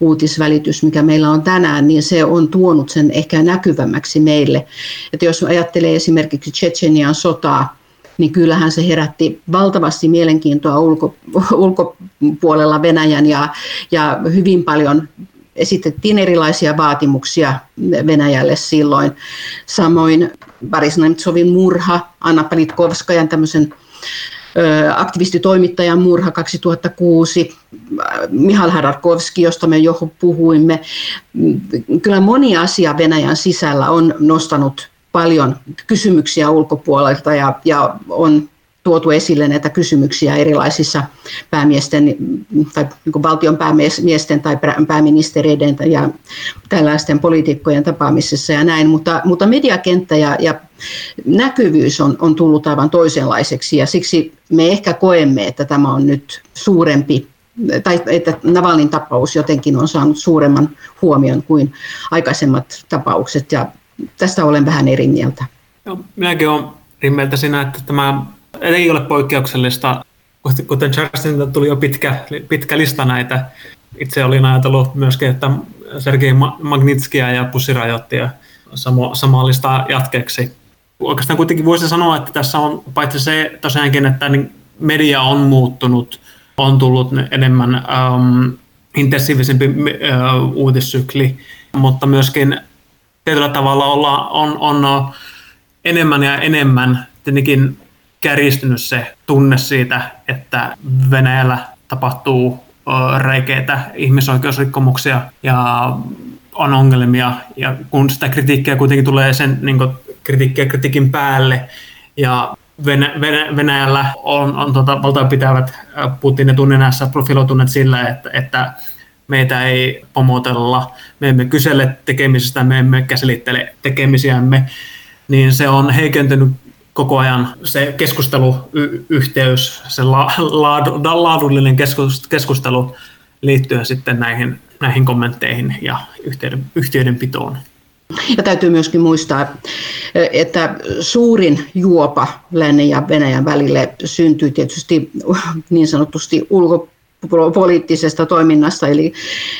uutisvälitys, mikä meillä on tänään, niin se on tuonut sen ehkä näkyvämmäksi meille. Että jos ajattelee esimerkiksi Tsetsenian sotaa, niin kyllähän se herätti valtavasti mielenkiintoa ulko, ulkopuolella Venäjän ja, ja hyvin paljon esitettiin erilaisia vaatimuksia Venäjälle silloin. Samoin Boris Nemtsovin murha, Anna Panitkovskajan tämmöisen aktivistitoimittajan murha 2006, Mihal Hadarkovski, josta me jo puhuimme. Kyllä moni asia Venäjän sisällä on nostanut paljon kysymyksiä ulkopuolelta ja, ja on tuotu esille näitä kysymyksiä erilaisissa päämiesten tai niin valtion päämiesten tai pääministereiden ja tällaisten poliitikkojen tapaamisissa ja näin, mutta, mutta mediakenttä ja, ja näkyvyys on, on tullut aivan toisenlaiseksi ja siksi me ehkä koemme, että tämä on nyt suurempi tai että Navalnin tapaus jotenkin on saanut suuremman huomion kuin aikaisemmat tapaukset ja tästä olen vähän eri mieltä. Joo, minäkin olen eri mieltä siinä, että tämä ei ole poikkeuksellista, kuten Charlesilta tuli jo pitkä, pitkä lista näitä. Itse olin ajatellut myöskin, että Sergei Magnitskia ja ja samo, samaa listaa jatkeeksi. Oikeastaan kuitenkin voisi sanoa, että tässä on paitsi se tosiaankin, että niin media on muuttunut, on tullut enemmän um, intensiivisempi uh, uutissykli, mutta myöskin tietyllä tavalla olla, on, on enemmän ja enemmän tietenkin kärjistynyt se tunne siitä, että Venäjällä tapahtuu räikeitä ihmisoikeusrikkomuksia ja on ongelmia. Ja kun sitä kritiikkiä kuitenkin tulee sen niin kritiikkiä kritiikin päälle ja Venä, Venä, Venäjällä on, on tota, valtapitävät Putin ja tunninässä profiloituneet sillä, että, että meitä ei pomotella, me emme kysele tekemisestä, me emme käsittele tekemisiämme, niin se on heikentynyt koko ajan se keskusteluyhteys, se la, laadu, laadullinen keskustelu liittyen sitten näihin, näihin kommentteihin ja yhteyden, yhteydenpitoon. Ja täytyy myöskin muistaa, että suurin juopa lännen ja Venäjän välille syntyy tietysti niin sanotusti ulkopoliittisesta toiminnasta, eli,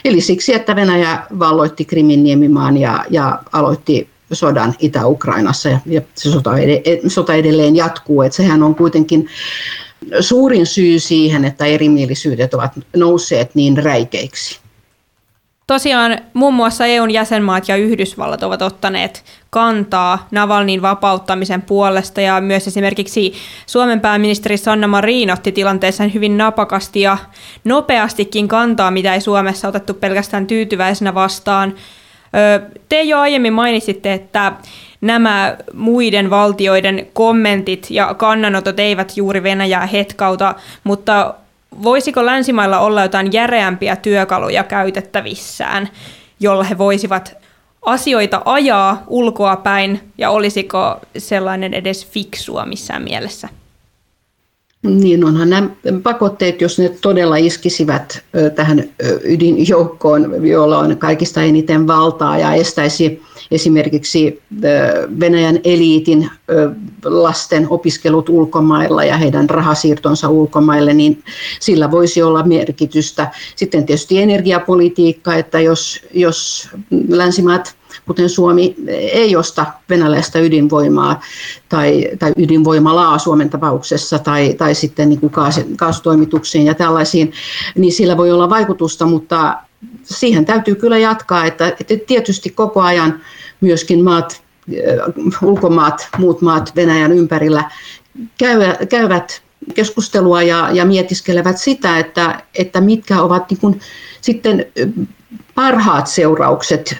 eli siksi, että Venäjä valloitti Krimin niemimaan ja, ja aloitti sodan Itä-Ukrainassa ja, se sota, ed, sota edelleen jatkuu. Että sehän on kuitenkin suurin syy siihen, että erimielisyydet ovat nousseet niin räikeiksi. Tosiaan muun muassa EUn jäsenmaat ja Yhdysvallat ovat ottaneet kantaa Navalnin vapauttamisen puolesta ja myös esimerkiksi Suomen pääministeri Sanna Marin otti tilanteeseen hyvin napakasti ja nopeastikin kantaa, mitä ei Suomessa otettu pelkästään tyytyväisenä vastaan. Te jo aiemmin mainitsitte, että nämä muiden valtioiden kommentit ja kannanotot eivät juuri Venäjää hetkauta, mutta voisiko länsimailla olla jotain järeämpiä työkaluja käytettävissään, jolla he voisivat asioita ajaa ulkoa päin, ja olisiko sellainen edes fiksua missään mielessä? Niin onhan nämä pakotteet, jos ne todella iskisivät tähän ydinjoukkoon, jolla on kaikista eniten valtaa ja estäisi esimerkiksi Venäjän eliitin lasten opiskelut ulkomailla ja heidän rahasiirtonsa ulkomaille, niin sillä voisi olla merkitystä. Sitten tietysti energiapolitiikka, että jos, jos länsimaat kuten Suomi ei osta venäläistä ydinvoimaa tai, tai ydinvoimalaa Suomen tapauksessa tai, tai sitten niin kuin kaas, kaasutoimituksiin ja tällaisiin, niin sillä voi olla vaikutusta, mutta siihen täytyy kyllä jatkaa, että, että tietysti koko ajan myöskin maat, ulkomaat, muut maat Venäjän ympärillä käyvät keskustelua ja, ja mietiskelevät sitä, että, että mitkä ovat niin kuin sitten parhaat seuraukset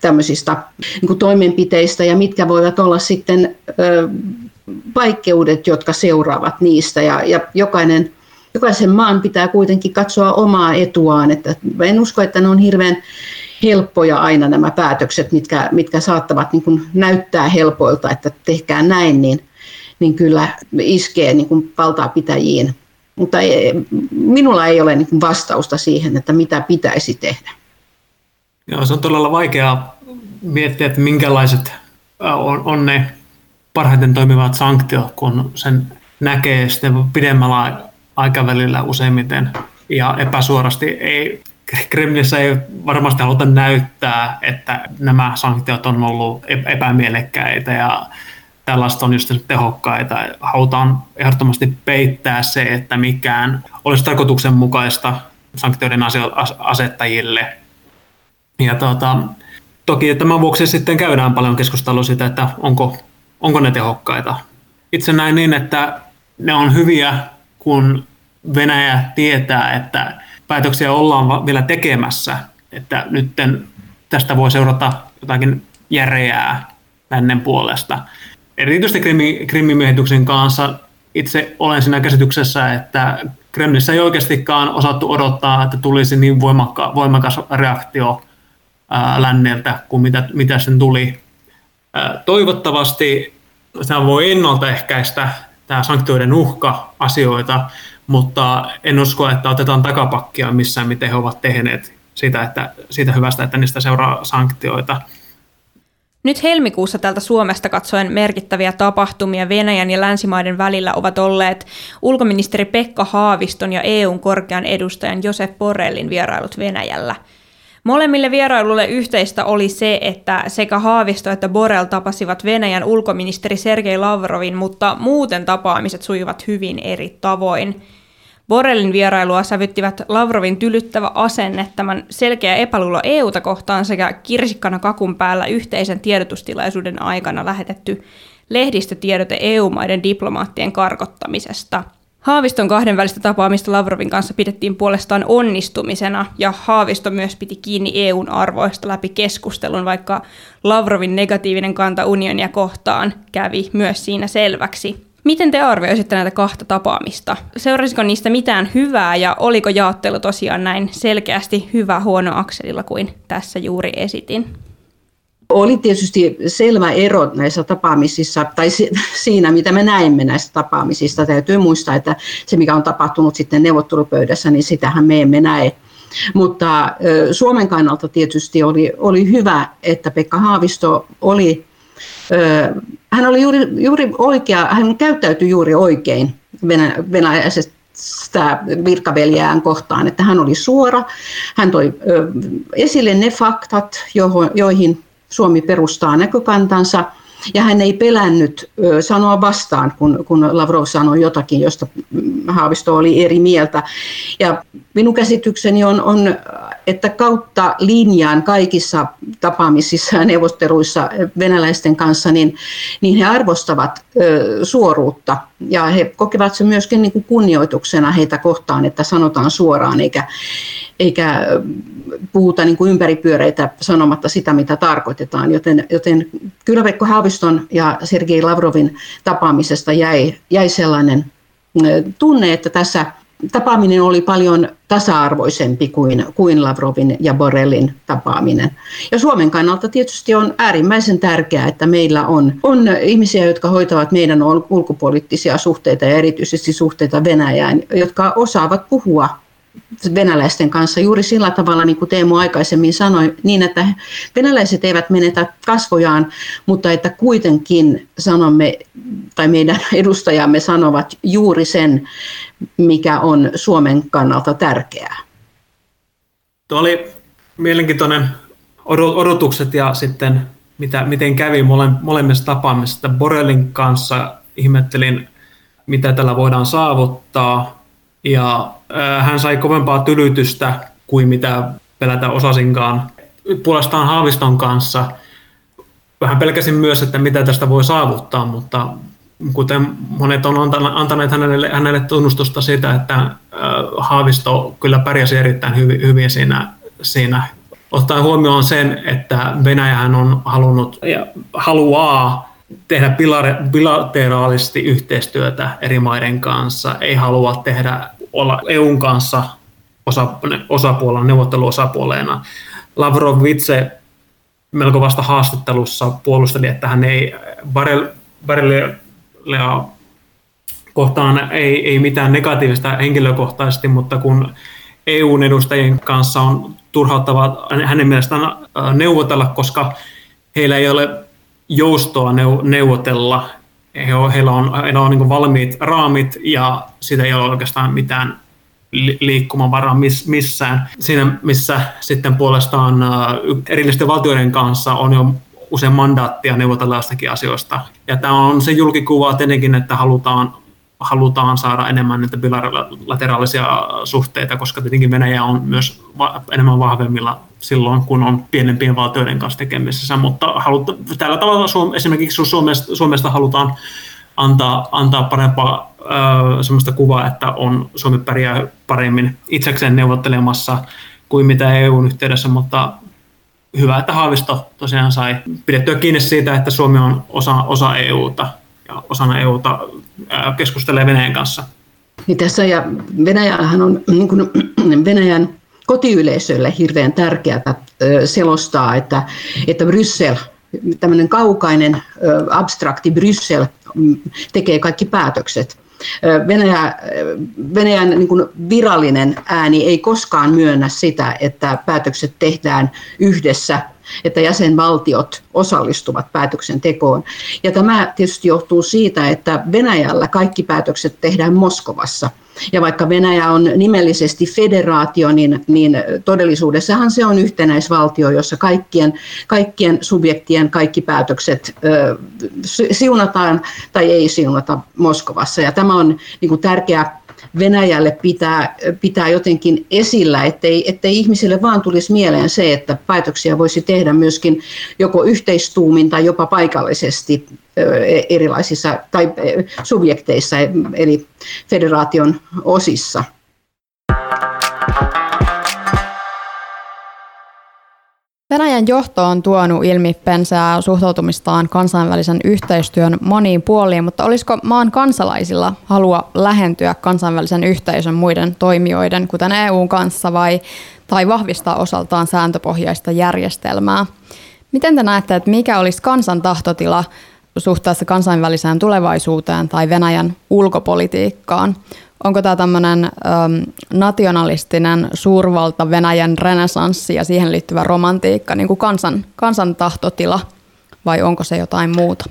tämmöisistä niin toimenpiteistä ja mitkä voivat olla sitten vaikeudet, jotka seuraavat niistä. Ja, ja jokainen, jokaisen maan pitää kuitenkin katsoa omaa etuaan. Että en usko, että ne on hirveän helppoja aina nämä päätökset, mitkä, mitkä saattavat niin kuin näyttää helpoilta, että tehkää näin, niin, niin kyllä iskee niin kuin valtaa pitäjiin. Mutta ei, minulla ei ole niin vastausta siihen, että mitä pitäisi tehdä. Joo, se on todella vaikeaa miettiä, että minkälaiset on, on ne parhaiten toimivat sanktiot, kun sen näkee sitten pidemmällä aikavälillä useimmiten ja epäsuorasti. Ei, Kremlissä ei varmasti haluta näyttää, että nämä sanktiot on ollut epämielekkäitä ja tällaista on just tehokkaita. Halutaan ehdottomasti peittää se, että mikään olisi tarkoituksenmukaista sanktioiden asettajille – ja tuota, toki tämän vuoksi sitten käydään paljon keskustelua siitä, että onko, onko ne tehokkaita. Itse näin niin, että ne on hyviä, kun Venäjä tietää, että päätöksiä ollaan vielä tekemässä, että nyt tästä voi seurata jotakin järeää lännen puolesta. Erityisesti Krimin miehityksen kanssa itse olen siinä käsityksessä, että Kremlissä ei oikeastikaan osattu odottaa, että tulisi niin voimakka, voimakas reaktio länneltä kuin mitä, mitä sen tuli. Toivottavasti tämä voi ennaltaehkäistä tämä sanktioiden uhka asioita, mutta en usko, että otetaan takapakkia missään, miten he ovat tehneet siitä, että, siitä hyvästä, että niistä seuraa sanktioita. Nyt helmikuussa täältä Suomesta katsoen merkittäviä tapahtumia Venäjän ja länsimaiden välillä ovat olleet ulkoministeri Pekka Haaviston ja EUn korkean edustajan Josep Borrellin vierailut Venäjällä – Molemmille vierailulle yhteistä oli se, että sekä Haavisto että Borel tapasivat Venäjän ulkoministeri Sergei Lavrovin, mutta muuten tapaamiset sujuvat hyvin eri tavoin. Borelin vierailua sävyttivät Lavrovin tylyttävä asenne, tämän selkeä epäluulo EUta kohtaan sekä kirsikkana kakun päällä yhteisen tiedotustilaisuuden aikana lähetetty lehdistötiedote EU-maiden diplomaattien karkottamisesta. Haaviston kahdenvälistä tapaamista Lavrovin kanssa pidettiin puolestaan onnistumisena, ja Haavisto myös piti kiinni EUn arvoista läpi keskustelun, vaikka Lavrovin negatiivinen kanta unionia kohtaan kävi myös siinä selväksi. Miten te arvioisitte näitä kahta tapaamista? Seurasiko niistä mitään hyvää ja oliko jaottelu tosiaan näin selkeästi hyvä huono akselilla kuin tässä juuri esitin? Oli tietysti selvä ero näissä tapaamisissa, tai siinä, mitä me näemme näistä tapaamisista. Täytyy muistaa, että se, mikä on tapahtunut sitten neuvottelupöydässä, niin sitähän me emme näe. Mutta Suomen kannalta tietysti oli, oli hyvä, että Pekka Haavisto oli hän oli juuri, juuri oikea, hän käyttäytyi juuri oikein venäläisestä virkaveljään kohtaan, että hän oli suora, hän toi esille ne faktat, joihin Suomi perustaa näkökantansa, ja hän ei pelännyt sanoa vastaan, kun, kun Lavrov sanoi jotakin, josta Haavisto oli eri mieltä. Ja minun käsitykseni on, on että kautta linjaan kaikissa tapaamisissa ja neuvotteluissa venäläisten kanssa, niin, niin he arvostavat ö, suoruutta ja he kokevat se myöskin niin kuin kunnioituksena heitä kohtaan, että sanotaan suoraan eikä, eikä puhuta niin kuin ympäripyöreitä sanomatta sitä, mitä tarkoitetaan. Joten, joten kyllä Veikko Haaviston ja Sergei Lavrovin tapaamisesta jäi, jäi sellainen tunne, että tässä tapaaminen oli paljon tasa-arvoisempi kuin, kuin Lavrovin ja Borrellin tapaaminen. Ja Suomen kannalta tietysti on äärimmäisen tärkeää, että meillä on, on ihmisiä, jotka hoitavat meidän ulkopoliittisia suhteita ja erityisesti suhteita Venäjään, jotka osaavat puhua venäläisten kanssa juuri sillä tavalla, niin kuin Teemu aikaisemmin sanoi, niin että venäläiset eivät menetä kasvojaan, mutta että kuitenkin sanomme, tai meidän edustajamme sanovat juuri sen, mikä on Suomen kannalta tärkeää. Tuo oli mielenkiintoinen odotukset ja sitten mitä, miten kävi mole, molemmissa tapaamisissa. Borelin kanssa ihmettelin, mitä tällä voidaan saavuttaa ja äh, hän sai kovempaa tylytystä kuin mitä pelätä osasinkaan. Puolestaan Haaviston kanssa vähän pelkäsin myös, että mitä tästä voi saavuttaa, mutta kuten monet on antaneet hänelle, hänelle tunnustusta siitä, että äh, Haavisto kyllä pärjäsi erittäin hyvin, hyvin siinä, siinä ottaen huomioon sen, että Venäjähän on halunnut ja haluaa tehdä bilateraalisesti yhteistyötä eri maiden kanssa, ei halua tehdä olla EUn kanssa osa, osapuolena, neuvotteluosapuolena. Lavrov itse melko vasta haastattelussa puolusteli, että hän ei Barellea kohtaan ei, ei mitään negatiivista henkilökohtaisesti, mutta kun EUn edustajien kanssa on turhauttavaa hänen mielestään äh, neuvotella, koska heillä ei ole joustoa neuvotella. Heillä on, heillä on niin valmiit raamit ja siitä ei ole oikeastaan mitään liikkumavaraa missään. Siinä, missä sitten puolestaan erillisten valtioiden kanssa on jo usein mandaattia neuvotella jostakin asioista. Ja tämä on se julkikuva tietenkin, että halutaan, halutaan saada enemmän niitä bilateraalisia suhteita, koska tietenkin Venäjä on myös va- enemmän vahvemmilla silloin, kun on pienempien valtioiden kanssa tekemisissä. Mutta haluta, tällä tavalla Suom- esimerkiksi Suomesta, Suomesta halutaan antaa, antaa parempaa sellaista kuvaa, että on Suomi pärjää paremmin itsekseen neuvottelemassa kuin mitä EUn yhteydessä, mutta hyvä, että Haavisto tosiaan sai pidettyä kiinni siitä, että Suomi on osa, osa EUta osana EUta keskustelee Venäjän kanssa. Niin tässä ja Venäjähän on niin kuin Venäjän kotiyleisölle hirveän tärkeää selostaa, että, että Bryssel, tämmöinen kaukainen abstrakti Bryssel mm, tekee kaikki päätökset. Venäjä, Venäjän niin kuin virallinen ääni ei koskaan myönnä sitä, että päätökset tehdään yhdessä, että jäsenvaltiot osallistuvat päätöksentekoon. Ja tämä tietysti johtuu siitä, että Venäjällä kaikki päätökset tehdään Moskovassa – ja vaikka Venäjä on nimellisesti federaatio, niin, niin todellisuudessahan se on yhtenäisvaltio, jossa kaikkien, kaikkien subjektien kaikki päätökset ö, siunataan tai ei siunata Moskovassa. Ja tämä on niin kuin tärkeä Venäjälle pitää, pitää jotenkin esillä, ettei, ettei ihmisille vaan tulisi mieleen se, että päätöksiä voisi tehdä myöskin joko yhteistuumin tai jopa paikallisesti erilaisissa tai subjekteissa, eli federaation osissa. Venäjän johto on tuonut ilmi pensää suhtautumistaan kansainvälisen yhteistyön moniin puoliin, mutta olisiko maan kansalaisilla halua lähentyä kansainvälisen yhteisön muiden toimijoiden, kuten EUn kanssa, vai, tai vahvistaa osaltaan sääntöpohjaista järjestelmää? Miten te näette, että mikä olisi kansan tahtotila suhteessa kansainväliseen tulevaisuuteen tai Venäjän ulkopolitiikkaan? Onko tämä tämmöinen nationalistinen suurvalta Venäjän renesanssi ja siihen liittyvä romantiikka niin kuin kansan, kansan tahtotila vai onko se jotain muuta?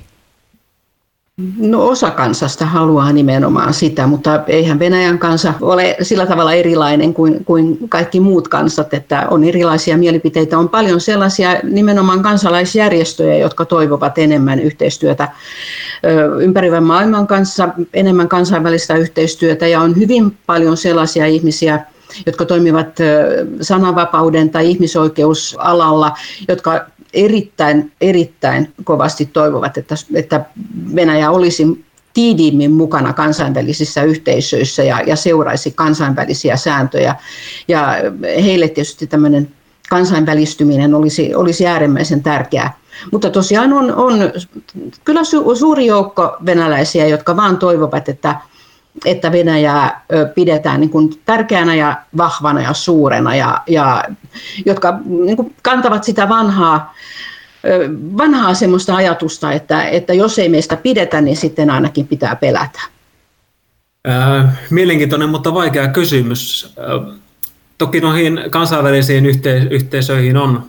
No osa kansasta haluaa nimenomaan sitä, mutta eihän Venäjän kansa ole sillä tavalla erilainen kuin, kuin kaikki muut kansat, että on erilaisia mielipiteitä. On paljon sellaisia nimenomaan kansalaisjärjestöjä, jotka toivovat enemmän yhteistyötä ympäröivän maailman kanssa, enemmän kansainvälistä yhteistyötä ja on hyvin paljon sellaisia ihmisiä, jotka toimivat sananvapauden tai ihmisoikeusalalla, jotka erittäin, erittäin kovasti toivovat, että, että Venäjä olisi tiidiimmin mukana kansainvälisissä yhteisöissä ja, ja seuraisi kansainvälisiä sääntöjä. Ja heille tietysti tämmöinen kansainvälistyminen olisi, olisi äärimmäisen tärkeää. Mutta tosiaan on, on kyllä su, suuri joukko venäläisiä, jotka vaan toivovat, että, että Venäjää pidetään niin kuin tärkeänä ja vahvana ja suurena, ja, ja jotka niin kuin kantavat sitä vanhaa, vanhaa semmoista ajatusta, että, että jos ei meistä pidetä, niin sitten ainakin pitää pelätä. Mielenkiintoinen, mutta vaikea kysymys. Toki noihin kansainvälisiin yhteisöihin on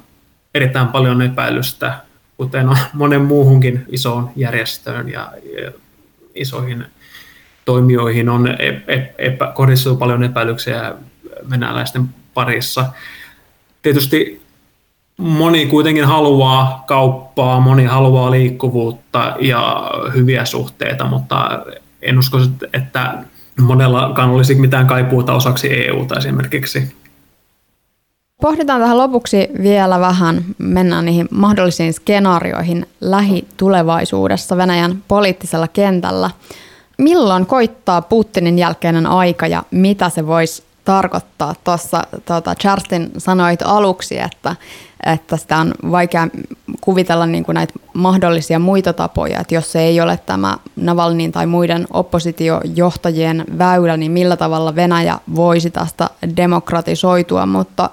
erittäin paljon epäilystä, kuten on monen muuhunkin isoon järjestöön ja isoihin toimijoihin on epä, kohdistuu paljon epäilyksiä venäläisten parissa. Tietysti moni kuitenkin haluaa kauppaa, moni haluaa liikkuvuutta ja hyviä suhteita, mutta en usko, että monellakaan olisi mitään kaipuuta osaksi EUta esimerkiksi. Pohditaan tähän lopuksi vielä vähän, mennään niihin mahdollisiin skenaarioihin lähitulevaisuudessa Venäjän poliittisella kentällä. Milloin koittaa Putinin jälkeinen aika ja mitä se voisi tarkoittaa? Tuossa tuota, Charstin sanoit aluksi, että, että sitä on vaikea kuvitella niin kuin näitä mahdollisia muita tapoja, että jos se ei ole tämä Navalnin tai muiden oppositiojohtajien väylä, niin millä tavalla Venäjä voisi tästä demokratisoitua, mutta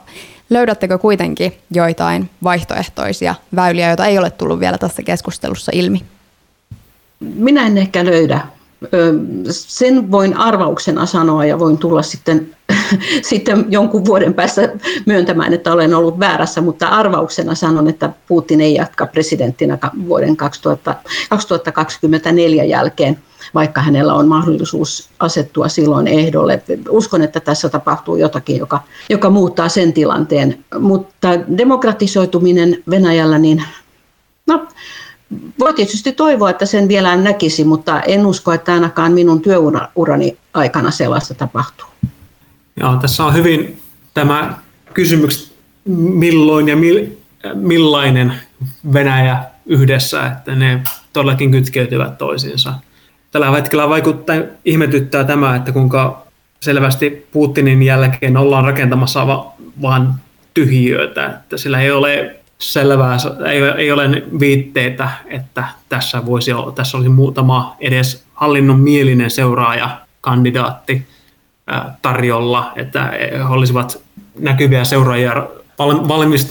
löydättekö kuitenkin joitain vaihtoehtoisia väyliä, joita ei ole tullut vielä tässä keskustelussa ilmi? Minä en ehkä löydä sen voin arvauksena sanoa ja voin tulla sitten, sitten jonkun vuoden päästä myöntämään, että olen ollut väärässä, mutta arvauksena sanon, että Putin ei jatka presidenttinä vuoden 2000, 2024 jälkeen, vaikka hänellä on mahdollisuus asettua silloin ehdolle. Uskon, että tässä tapahtuu jotakin, joka, joka muuttaa sen tilanteen, mutta demokratisoituminen Venäjällä, niin no, voi tietysti toivoa, että sen vielä näkisi, mutta en usko, että ainakaan minun työurani aikana sellaista tapahtuu. Joo, tässä on hyvin tämä kysymys, milloin ja mil, millainen Venäjä yhdessä, että ne todellakin kytkeytyvät toisiinsa. Tällä hetkellä vaikuttaa, ihmetyttää tämä, että kuinka selvästi Putinin jälkeen ollaan rakentamassa va- vaan tyhjiötä, että sillä ei ole selvää, ei, ei ole viitteitä, että tässä, voisi olla, tässä olisi muutama edes hallinnon mielinen seuraaja kandidaatti tarjolla, että he olisivat näkyviä seuraajia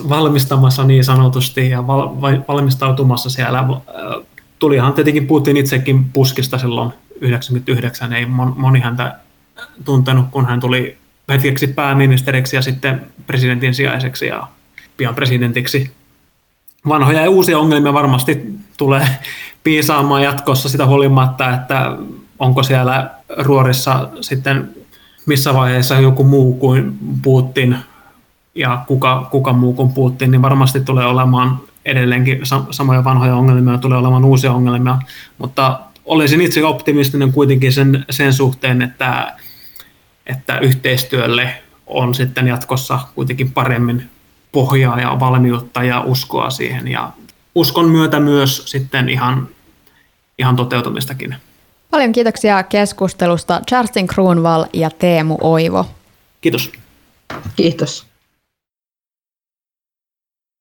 valmistamassa niin sanotusti ja valmistautumassa siellä. Tulihan tietenkin Putin itsekin puskista silloin 99, ei moni häntä tuntenut, kun hän tuli hetkeksi pääministeriksi ja sitten presidentin sijaiseksi ja pian presidentiksi vanhoja ja uusia ongelmia varmasti tulee piisaamaan jatkossa sitä huolimatta, että onko siellä ruorissa sitten missä vaiheessa joku muu kuin Putin ja kuka, kuka muu kuin Putin, niin varmasti tulee olemaan edelleenkin samoja vanhoja ongelmia, tulee olemaan uusia ongelmia, mutta olisin itse optimistinen kuitenkin sen, sen suhteen, että että yhteistyölle on sitten jatkossa kuitenkin paremmin pohjaa ja valmiutta ja uskoa siihen ja uskon myötä myös sitten ihan, ihan toteutumistakin. Paljon kiitoksia keskustelusta Charleston Kruunval ja Teemu Oivo. Kiitos. Kiitos.